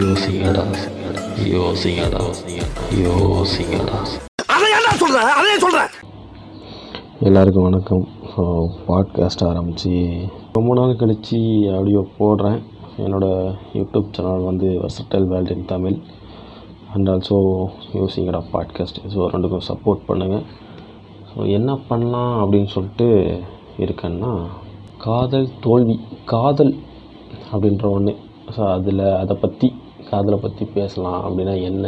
யோசிங்கடா யோசிங்கடா யோசிங்கடா அதை ஏன்டா எல்லாருக்கும் வணக்கம். ஸோ பாட்காஸ்ட் ஆரம்பித்து ரொம்ப நாள் கழித்து ஆடியோ போடுறேன். என்னோடய யூடியூப் சேனல் வந்து versatile world in Tamil and also யோசிங்கடா podcast so ரெண்டுக்கும் சப்போர்ட் பண்ணுங்கள் ஸோ என்ன பண்ணலாம் அப்படின்னு சொல்லிட்டு இருக்கேன்னா காதல் தோல்வி காதல் அப்படின்ற ஒன்று ஸோ அதில் அதை பற்றி காதலை பற்றி பேசலாம் அப்படின்னா என்ன?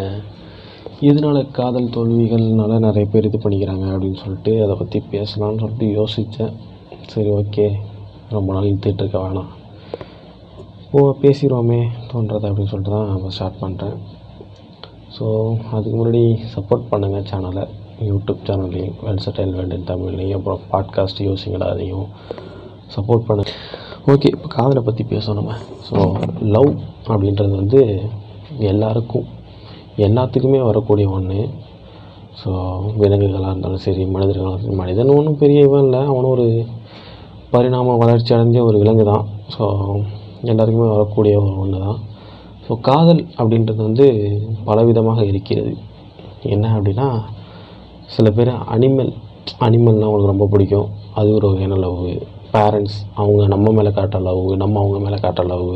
இதனால் காதல் தோல்விகள்னால நிறைய பேர் இது பண்ணிக்கிறாங்க அப்படின்னு சொல்லிட்டு அதை பற்றி பேசலாம்னு சொல்லிட்டு யோசித்தேன் சரி ஓகே. ரொம்ப நாள் இழுத்துட்டுருக்க வேணாம். ஓ பேசிடுவோமே தோன்றது அப்படின்னு சொல்லிட்டு தான் நம்ம ஸ்டார்ட் பண்ணுறேன் ஸோ அதுக்கு முன்னாடி சப்போர்ட் பண்ணுங்கள் சேனலை யூடியூப் சேனல்லையும் வெல்சடைல் வேண்டின் தமிழ்லையும் அப்புறம் பாட்காஸ்ட் யோசிங்கடாதையும் சப்போர்ட் பண்ண ஓகே இப்போ காதலை பற்றி பேசணும் நம்ம ஸோ லவ் அப்படின்றது வந்து எல்லாருக்கும் எல்லாத்துக்குமே வரக்கூடிய ஒன்று ஸோ விலங்குகளாக இருந்தாலும் சரி மனிதர்களாக இருந்தாலும் மனிதன் ஒன்றும் பெரிய இவன் இல்லை. அவனும் ஒரு பரிணாம வளர்ச்சி அடைஞ்ச ஒரு விலங்கு தான். ஸோ எல்லாருக்குமே வரக்கூடிய ஒரு ஒன்று தான். ஸோ காதல் அப்படின்றது வந்து பலவிதமாக இருக்கிறது. என்ன அப்படின்னா சில பேர் அனிமல் அனிமல்னால் அவங்களுக்கு ரொம்ப பிடிக்கும். அது ஒரு வகையான லவ் பேரண்ட்ஸ் அவங்க நம்ம மேலே காட்டுற லவ் நம்ம அவங்க மேலே காட்டுற லவ்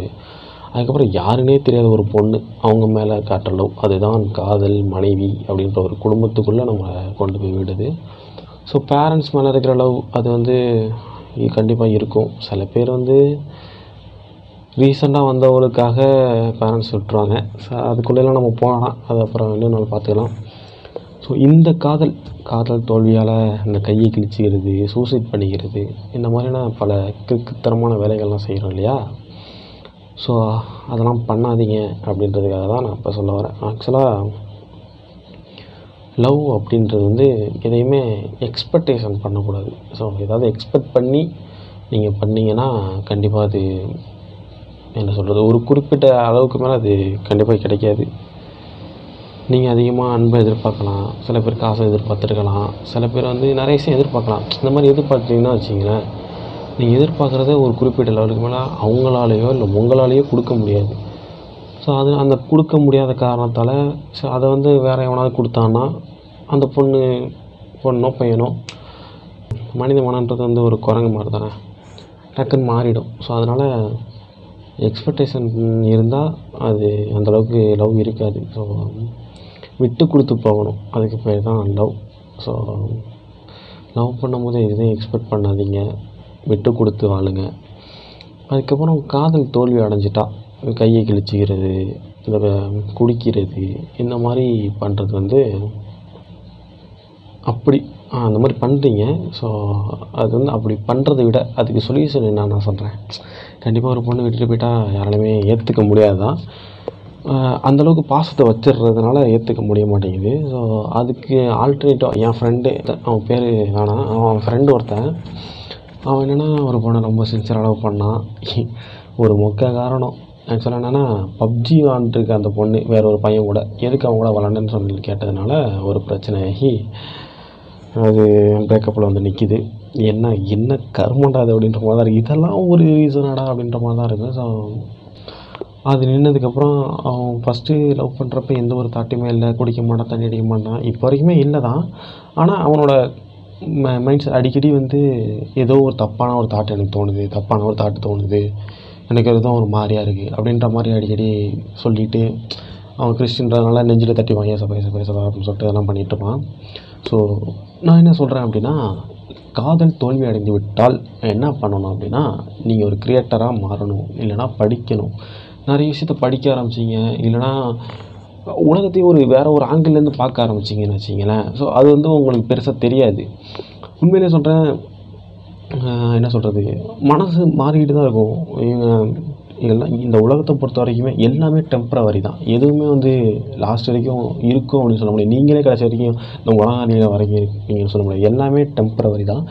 அதுக்கப்புறம் யாருன்னே தெரியாத ஒரு பொண்ணு அவங்க மேலே காட்டுற லவ் அதுதான் காதல் மனைவி அப்படின்ற ஒரு குடும்பத்துக்குள்ளே நம்ம கொண்டு போய் விடுது. ஸோ பேரண்ட்ஸ் மேலே இருக்கிற லவ் அது வந்து கண்டிப்பாக இருக்கும். சில பேர் வந்து ரீசெண்டாக வந்தவங்களுக்காக பேரண்ட்ஸ் விட்டுருவாங்க. ஸோ அதுக்குள்ளெல்லாம் நம்ம போகலாம். அது அப்புறம் இன்னும் நாள் பார்த்துக்கலாம். ஸோ இந்த காதல் காதல் தோல்வியால் இந்த கையை கிழிச்சிக்கிறது சூசைட் பண்ணிக்கிறது இந்த மாதிரியான பல கிறுக்குத்தனமான வேலைகள்லாம் செய்கிறோம் இல்லையா? ஸோ அதெல்லாம் பண்ணாதீங்க அப்படின்றதுக்காக தான் நான் இப்போ சொல்ல வரேன். ஆக்சுவலாக லவ் அப்படின்றது வந்து எதையுமே எக்ஸ்பெக்டேஷன் பண்ணக்கூடாது. ஸோ ஏதாவது எக்ஸ்பெக்ட் பண்ணி நீங்கள் பண்ணீங்கன்னா கண்டிப்பாக அது என்ன சொல்கிறது ஒரு குறிப்பிட்ட அளவுக்கு மேலே அது கண்டிப்பாக கிடைக்காது. நீங்கள் அதிகமாக அன்பை எதிர்பார்க்கலாம் சில பேர் காசை எதிர்பார்த்துருக்கலாம் சில பேர் வந்து நிறைய விஷயம் எதிர்பார்க்கலாம். இந்த மாதிரி எதிர்பார்த்தீங்கன்னா வச்சிங்களேன் நீங்கள் எதிர்பார்க்குறத ஒரு குறிப்பிட்ட லெவலுக்கு மேலே அவங்களாலேயோ இல்லை உங்களாலேயோ கொடுக்க முடியாது. ஸோ அது அந்த கொடுக்க முடியாத காரணத்தால் ஸோ அதை வந்து வேறு எவனாவது கொடுத்தான்னா அந்த பொண்ணு பொண்ணோ பையனோ மனித மனன்றது வந்து ஒரு குரங்கு மாதிரி தானே டக்குன்னு மாறிடும். ஸோ அதனால் எக்ஸ்பெக்டேஷன் இருந்தால் அது அந்தளவுக்கு லவ் இருக்காது. ஸோ விட்டு கொடுத்து போகணும். அதுக்கு பேர் தான் லவ் ஸோ லவ் பண்ணும்போது எதுவும் எக்ஸ்பெக்ட் பண்ணாதீங்க. விட்டு கொடுத்து வாழுங்க. அதுக்கப்புறம் காதல் தோல்வி அடைஞ்சிட்டா. கையை கிழிச்சிக்கிறது இந்த குடிக்கிறது இந்த மாதிரி பண்ணுறது வந்து அப்படி அந்த மாதிரி பண்ணுறீங்க ஸோ அது வந்து அப்படி பண்ணுறதை விட அதுக்கு சொல்யூஷன் என்ன நான் சொல்கிறேன் கண்டிப்பாக ஒரு பொண்ணு விட்டுட்டு போயிட்டால் யாராலுமே ஏற்றுக்க முடியாது தான் அந்தளவுக்கு பாசத்தை வச்சிடுறதுனால ஏற்றுக்க முடிய மாட்டேங்குது. ஸோ அதுக்கு ஆல்டர்னேட்டிவ் என் ஃப்ரெண்டு அவன் பேர் வேணாம். அவன் ஃப்ரெண்டு ஒருத்தன். அவன் என்னென்னா ஒரு பொண்ணை ரொம்ப சின்சியராக லவ் பண்ணான் ஒரு மொக்க காரணம். ஆக்சுவலாக என்னென்னா பப்ஜி விளாண்டுருக்க அந்த பொண்ணு வேற ஒரு பையன் கூட. எதுக்கு அவன் கூட விளாண்டுன்னு சொல்லி கேட்டதுனால ஒரு பிரச்சனையாகி அது பிரேக்கப்பில் வந்து நிற்கிது என்ன என்ன கர்மண்டா அது அப்படின்ற மாதிரி தான் இருக்குது இதெல்லாம் ஒரு ரீசனாடா அப்படின்ற மாதிரி தான் இருக்குது ஸோ அது நின்றதுக்கப்புறம் அவன் ஃபஸ்ட்டு லவ் பண்ணுறப்ப எந்த ஒரு தாட்டுமே இல்லை குடிக்க மாட்டான் தண்ணி அடிக்க மாட்டான். இப்போ வரைக்குமே இல்லை தான். ஆனால் அவனோட மைண்ட் செட் அடிக்கடி வந்து ஏதோ ஒரு தப்பான ஒரு தாட் எனக்கு தோணுது தப்பான ஒரு தாட்டு தோணுது. எனக்கு எதுவும் ஒரு மாதிரியாக இருக்குது அப்படின்ற மாதிரி அடிக்கடி சொல்லிவிட்டு அவன் கிறிஸ்டின்றதுனால நெஞ்சில் தட்டி வாங்க ஏசப்பா ஏசப்பா ஏசப்பா அப்படின்னு சொல்லிட்டு அதெல்லாம் பண்ணிகிட்ருப்பான் ஸோ நான் என்ன சொல்கிறேன் அப்படின்னா காதல் தோல்வி அடைந்து விட்டால் என்ன பண்ணணும் அப்படின்னா நீங்கள் ஒரு கிரியேட்டராக மாறணும் இல்லைனா படிக்கணும். நிறைய விஷயத்த படிக்க ஆரம்பிச்சிங்க. இல்லைனா உலகத்தையும் ஒரு வேறு ஒரு ஆங்கிள்லேருந்து பார்க்க ஆரம்பிச்சிங்கன்னு வச்சிங்களேன் ஸோ அது வந்து உங்களுக்கு பெருசாக தெரியாது. உண்மையிலே சொல்கிறேன் என்ன சொல்கிறது மனசு மாறிக்கிட்டு தான் இருக்கும். இவங்க எல்லாம் இந்த உலகத்தை பொறுத்த வரைக்குமே எல்லாமே டெம்ப்ரவரி தான். எதுவுமே வந்து லாஸ்ட் வரைக்கும் இருக்கும் அப்படின்னு சொல்ல முடியாது. நீங்களே கடைசி வரைக்கும் இந்த உலகாணியில் வரைக்கும் இருப்பீங்கன்னு சொல்ல முடியாது. எல்லாமே டெம்ப்ரவரி தான்.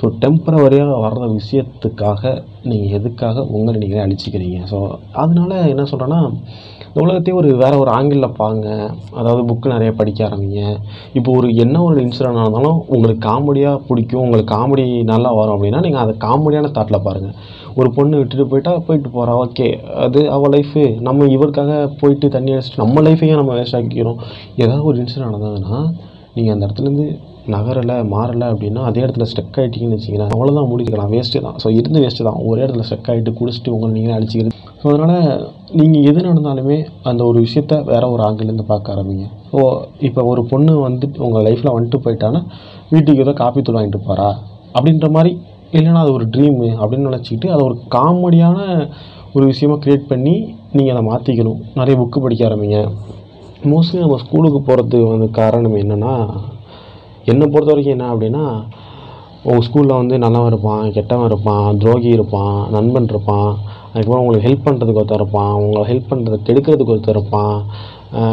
ஸோ டெம்ப்ரவரியாக வர்ற விஷயத்துக்காக நீங்கள் எதுக்காக உங்களை நீங்களே அழிச்சிக்கிறீங்க ஸோ அதனால என்ன சொல்கிறேன்னா இந்த உலகத்தையே ஒரு வேறு ஒரு ஆங்கிளில் பாருங்க. அதாவது புக்கு நிறைய படிக்க ஆரம்பிங்க. இப்போ ஒரு என்ன ஒரு இன்சிடென்ட் நடந்தாலும் உங்களுக்கு காமெடியாக பிடிக்கும். உங்களுக்கு காமெடி நல்லா வரும் அப்படின்னா நீங்கள் அதை காமெடியான தாட்டில் பாருங்கள் ஒரு பொண்ணு விட்டுட்டு போயிட்டா போயிட்டு போகிறா ஓகே அது அவள் லைஃபு நம்ம இவருக்காக போயிட்டு தண்ணி அடிச்சுட்டு நம்ம லைஃபையும் நம்ம வேஸ்ட் ஆக்கிக்கிறோம். ஏதாவது ஒரு இன்சிடென்ட் நடந்ததுன்னா நீங்கள் அந்த இடத்துலேருந்து நகரலை மாறலை அப்படின்னா அதே இடத்துல ஸ்டெக் ஆகிட்டீங்கன்னு வச்சிங்களேன் அவ்வளோதான் முடிக்கலாம் வேஸ்ட்டு தான். ஸோ இருந்து வேஸ்ட்டு தான். ஒரே இடத்துல ஸ்டெக் ஆகிட்டு குடிச்சிட்டு உங்களை நீங்களே அடிச்சிக்கிறது. ஸோ அதனால் நீங்கள் எது நடந்தாலுமே அந்த ஒரு விஷயத்த வேற ஒரு ஆங்கிலேருந்து பார்க்க ஆரம்பிங்க. ஸோ இப்போ ஒரு பொண்ணு வந்துட்டு உங்கள் லைஃப்பில் வந்துட்டு போயிட்டான்னா வீட்டுக்கு ஏதோ காப்பி தூள் வாங்கிட்டு போகிறா அப்படின்ற மாதிரி இல்லைன்னா அது ஒரு ட்ரீமு அப்படின்னு நினச்சிக்கிட்டு அதை ஒரு காமெடியான ஒரு விஷயமா க்ரியேட் பண்ணி நீங்கள் அதை மாற்றிக்கணும் நிறைய புக்கு படிக்க ஆரம்பிங்க. மோஸ்ட்லி நம்ம ஸ்கூலுக்கு போகிறதுக்கு வந்து காரணம் என்னென்னா என்னை பொறுத்த வரைக்கும் என்ன அப்படின்னா உங்கள் ஸ்கூலில் வந்து நல்லவன் இருப்பான் கெட்டவன் இருப்பான் துரோகி இருப்பான் நண்பன் இருப்பான் அதுக்கப்புறம் உங்களுக்கு ஹெல்ப் பண்ணுறதுக்கு ஒருத்தர் இருப்பான் உங்களை ஹெல்ப் பண்ணுறதுக்கு கெடுக்கிறதுக்கு ஒருத்தர் இருப்பான்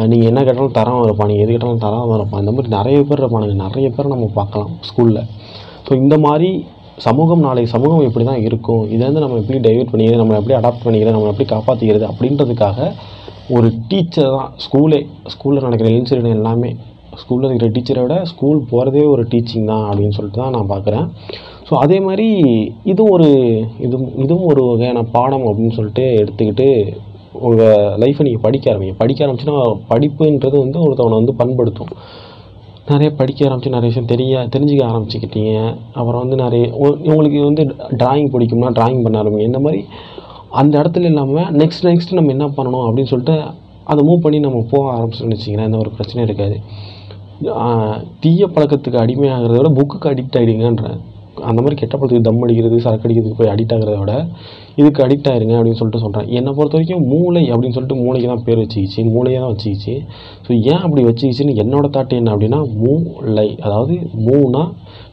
நீங்கள் என்ன கேட்டாலும் தரவன் இருப்பான் நீங்கள் எது கேட்டாலும் தரவன் இருப்பான் இந்த மாதிரி நிறைய பேர் இருப்பானுங்க நிறைய பேர் நம்ம பார்க்கலாம் ஸ்கூலில் ஸோ இந்த மாதிரி சமூகம் நாளைக்கு சமூகம் எப்படி தான் இருக்கும். இதை நம்ம எப்படி டைவெர்ட் பண்ணிக்கிறது நம்ம எப்படி அடாப்ட் பண்ணிக்கிறது நம்ம எப்படி காப்பாற்றிக்கிறது அப்படின்றதுக்காக ஒரு டீச்சர் தான் ஸ்கூலே ஸ்கூலில் நடக்கிற இன்சிடென்ட் எல்லாமே ஸ்கூலில் இருக்கிற டீச்சரை விட ஸ்கூல் போகிறதே ஒரு டீச்சிங் தான் அப்படின்னு சொல்லிட்டு தான் நான் பார்க்குறேன். ஸோ அதே மாதிரி இதுவும் ஒரு இது இதுவும் ஒரு வகையான பாடம் அப்படின்னு சொல்லிட்டு எடுத்துக்கிட்டு உங்கள் லைஃப்பை நீங்கள் படிக்க ஆரம்பிங்க. படிக்க ஆரம்பிச்சுன்னா படிப்புன்றது வந்து ஒருத்தவனை வந்து பண்படுத்தும். நிறைய படிக்க ஆரம்பிச்சு நிறைய விஷயம் தெரிய தெரிஞ்சுக்க ஆரம்பிச்சுக்கிட்டீங்க. அப்புறம் வந்து நிறைய உங்களுக்கு வந்து டிராயிங் பிடிக்கும்னா டிராயிங் பண்ண ஆரம்பிங்க. இந்த மாதிரி அந்த இடத்துல இல்லாமல் நெக்ஸ்ட் நெக்ஸ்ட் நம்ம என்ன பண்ணணும் அப்படின்னு சொல்லிட்டு அதை மூவ் பண்ணி நம்ம போக ஆரம்பிச்சோம்னு வச்சிங்கன்னா எந்த ஒரு பிரச்சனையும் இருக்காது. தீய பழக்கத்துக்கு அடிமையாகிறத விட புக்குக்கு அடிக்ட் ஆகிடுங்கன்றேன் அந்த மாதிரி கெட்ட பழத்துக்கு தம் அடிக்கிறது சரக்கு அடிக்கிறதுக்கு போய் அடிக்ட் ஆகிறத விட இதுக்கு அடிக்ட் ஆயிருங்க அப்படின்னு சொல்லிட்டு சொல்கிறேன் என்னை பொறுத்த வரைக்கும் மூளை அப்படின்னு சொல்லிட்டு மூளைக்கு தான் பேர் வச்சுக்கிச்சு மூளையை தான் வச்சுக்கிச்சு. ஸோ ஏன் அப்படி வச்சுக்கிச்சின்னு என்னோட தாட் என்ன அப்படின்னா மூளை அதாவது மூனா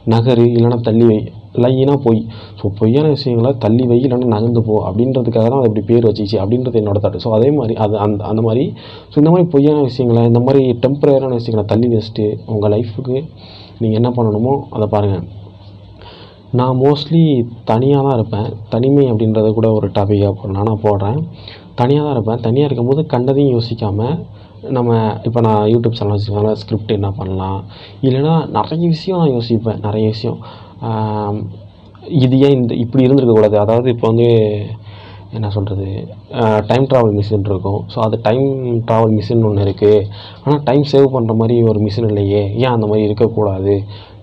நகரு இல்லைன்னா தள்ளி வை லைனா பொய். ஸோ பொய்யான விஷயங்களை தள்ளி வை இல்லைன்னா நகர்ந்து போ அப்படின்றதுக்காக தான் அது இப்படி பேர் வச்சிச்சு அப்படின்றது என்னோட தாட் ஸோ அதே மாதிரி அது அந்த அந்த மாதிரி ஸோ இந்த மாதிரி பொய்யான விஷயங்களை இந்த மாதிரி டெம்பரரியான விஷயங்களை தள்ளி வச்சுட்டு உங்கள் லைஃபுக்கு நீங்கள் என்ன பண்ணணுமோ அதை பாருங்கள் நான் மோஸ்ட்லி தனியாக தான் இருப்பேன். தனிமை அப்படின்றத கூட ஒரு டாப்பிக்காக போடலாம் நான் போடுறேன். தனியாக தான் இருப்பேன். தனியாக இருக்கும்போது கண்டதையும் யோசிக்காமல் நம்ம இப்போ நான் யூடியூப் சேனல் வச்சுருக்கனால ஸ்கிரிப்ட் என்ன பண்ணலாம்? இல்லைன்னா நிறைய விஷயம் நான் யோசிப்பேன். நிறைய விஷயம். இது ஏன் இந்த இப்படி இருந்திருக்கக்கூடாது அதாவது இப்போ வந்து என்ன சொல்கிறது டைம் ட்ராவல் மிஷின் இருக்கும். ஸோ அது டைம் ட்ராவல் மிஷின் ஒன்று இருக்குது ஆனால் டைம் சேவ் பண்ணுற மாதிரி ஒரு மிஷின் இல்லையே. ஏன் அந்த மாதிரி இருக்கக்கூடாது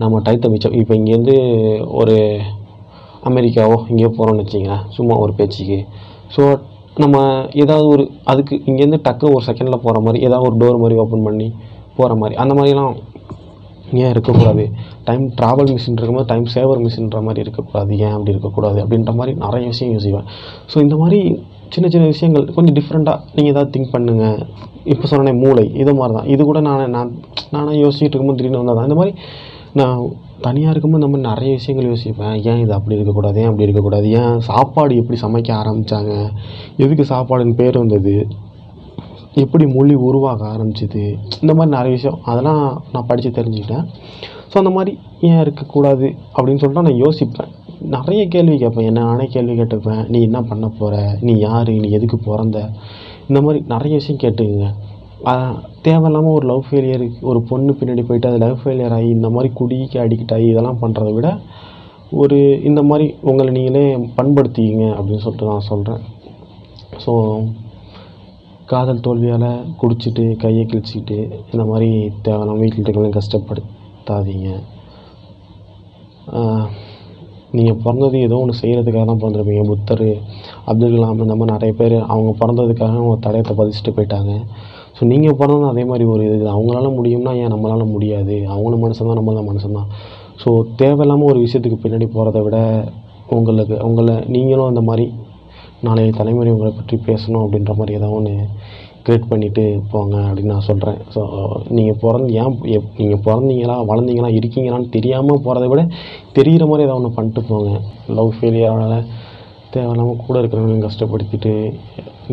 நம்ம டைத்தை மிச்சம் இப்போ இங்கேருந்து ஒரு அமெரிக்காவோ இங்கேயோ போகிறோம்னு வச்சிங்களேன் சும்மா ஒரு பேச்சுக்கு. ஸோ நம்ம ஏதாவது ஒரு அதுக்கு இங்கேருந்து டக்கு ஒரு செகண்டில் போகிற மாதிரி ஏதாவது ஒரு டோர் மாதிரி ஓப்பன் பண்ணி போகிற மாதிரி அந்த மாதிரிலாம் ஏன் இருக்கக்கூடாது? டைம் ட்ராவல் மிஷின் இருக்கும்போது டைம் சேவர் மிஷின்ற மாதிரி இருக்கக்கூடாது. ஏன் அப்படி இருக்கக்கூடாது? அப்படின்ற மாதிரி நிறைய விஷயம் யோசிப்பேன். ஸோ இந்த மாதிரி சின்ன சின்ன விஷயங்கள் கொஞ்சம் டிஃப்ரெண்ட்டாக நீங்கள் ஏதாவது திங்க் பண்ணுங்கள் இப்போ சொன்னேன் மூளை இது மாதிரி தான் இது கூட நான் நான் நானே யோசிச்சுட்டு இருக்கும்போது திடீர்னு வந்தால் தான் இந்த மாதிரி நான் தனியாக இருக்கும்போது நம்ம நிறைய விஷயங்கள் யோசிப்பேன். ஏன் இது அப்படி இருக்கக்கூடாது? ஏன் அப்படி இருக்கக்கூடாது? ஏன் சாப்பாடு எப்படி சமைக்க ஆரம்பித்தாங்க எதுக்கு சாப்பாடுன்னு பேர் வந்தது? எப்படி மொழி உருவாக ஆரம்பிச்சிது? இந்த மாதிரி நிறைய விஷயம். அதெல்லாம் நான் படித்து தெரிஞ்சுக்கிட்டேன். ஸோ அந்த மாதிரி ஏன் இருக்கக்கூடாது அப்படின்னு சொல்லிட்டு நான் யோசிப்பேன். நிறைய கேள்வி கேட்பேன். என்ன நானே கேள்வி கேட்டுப்பேன். நீ என்ன பண்ண போகிற நீ யார்? நீ எதுக்கு பிறந்த? இந்த மாதிரி நிறைய விஷயம் கேட்டுக்குங்க. தேவையில்லாமல் ஒரு லவ் ஃபெயிலியர் ஒரு பொண்ணு பின்னாடி போயிட்டு அது லவ் ஃபெயிலியர் ஆகி இந்த மாதிரி குடிக்கு அடிக்ட் ஆகி இதெல்லாம் பண்ணுறத விட ஒரு இந்த மாதிரி உங்களை நீங்களே பண்படுத்திக்கிங்க அப்படின்னு சொல்லிட்டு நான் சொல்கிறேன் ஸோ காதல் தோல்வியால் குடிச்சிட்டு கையை கிழிச்சிக்கிட்டு இந்த மாதிரி தேவையில்லாம வீட்டில் இருக்கவங்களையும் கஷ்டப்படுத்தாதீங்க. நீங்கள் பிறந்தது ஏதோ ஒன்று செய்கிறதுக்காக தான் பிறந்திருப்பீங்க புத்தர் அப்துல் கலாம் இந்த மாதிரி நிறைய பேர் அவங்க பிறந்ததுக்காக அவங்க தடயத்தை பதிச்சுட்டு போயிட்டாங்க. ஸோ நீங்கள் பிறந்ததும் அதே மாதிரி ஒரு இது அவங்களால முடியும்னா ஏன் நம்மளால் முடியாது? அவங்களும் மனுஷன் தான் நம்மளும் மனுஷன் தான் ஸோ தேவையில்லாமல் ஒரு விஷயத்துக்கு பின்னாடி போகிறத விட உங்களுக்கு உங்களை நீங்களும் அந்த மாதிரி நாளைய தலைமுறை உங்களை பற்றி பேசணும் அப்படின்ற மாதிரி ஏதாவது ஒன்று கிரியேட் பண்ணிவிட்டு போங்க அப்படின்னு நான் சொல்கிறேன் ஸோ நீங்கள் பிறந்து ஏன் எப் நீங்கள் பிறந்தீங்களா வளர்ந்தீங்களா இருக்கீங்களான்னு தெரியாமல் போகிறத விட தெரிகிற மாதிரி ஏதாவது ஒன்று பண்ணிட்டு போங்க. லவ் ஃபெயிலியரால் தேவையில்லாமல் கூட இருக்கிறவங்களையும் கஷ்டப்படுத்திட்டு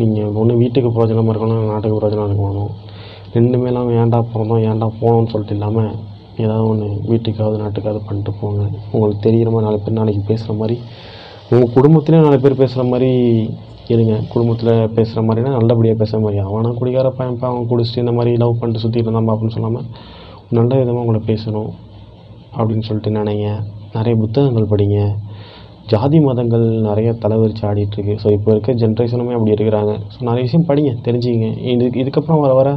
நீங்கள் ஒன்று வீட்டுக்கு பிரயோஜனமாக இருக்கணும் நாட்டுக்கு பிரயோஜனம் இருக்கணும். ரெண்டுமே இல்லாமல் ஏன்டா பிறந்தோம் ஏன்டா போனோம்னு சொல்லிட்டு இல்லாமல் ஏதாவது ஒன்று வீட்டுக்காவது நாட்டுக்காவது பண்ணிட்டு போங்க. உங்களுக்கு தெரிகிற மாதிரி நாலு பேர் நாளைக்கு பேசுகிற மாதிரி உங்கள் குடும்பத்துலேயும் நாலு பேர் பேசுகிற மாதிரி இருங்க. குடும்பத்தில் பேசுகிற மாதிரினா நல்லபடியாக பேசுகிற மாதிரி. அவனா குடிகார பயன்பா அவன் குடிச்சிட்டு இந்த மாதிரி லவ் பண்ணிட்டு சுற்றிட்டு இருந்தான் அப்படின்னு சொல்லாமல் நல்ல விதமாக உங்களை பேசணும் அப்படின்னு சொல்லிட்டு நினைங்க. நிறைய புத்தகங்கள் படிங்க. ஜாதி மதங்கள் நிறைய தலைவரிச்சு ஆடிட்டுருக்கு ஸோ இப்போ இருக்க ஜென்ரேஷனுமே அப்படி இருக்கிறாங்க. ஸோ நிறைய விஷயம் படிங்க தெரிஞ்சுக்கிங்க. இது இதுக்கப்புறம் வர வர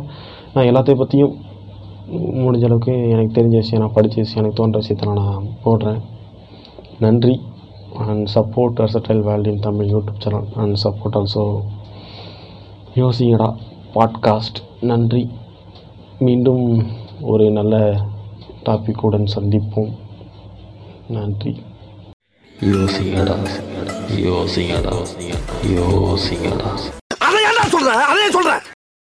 நான் எல்லாத்தையும் பற்றியும் முடிஞ்ச அளவுக்கு எனக்கு தெரிஞ்ச விஷயம் நான் படித்த விஷயம் எனக்கு தோன்ற விஷயத்தை நான் போடுறேன். நன்றி. And support versatile world in Tamil YouTube channel and support also யோசிங்கடா podcast நன்றி. மீண்டும் ஒரு நல்ல டாபிக்குடன் சந்திப்போம். நன்றி. யோசிங்கடா யோசிங்கடா யோசிங்கடா அதை ஏன்டா சொல்ற அதே சொல்றேன்.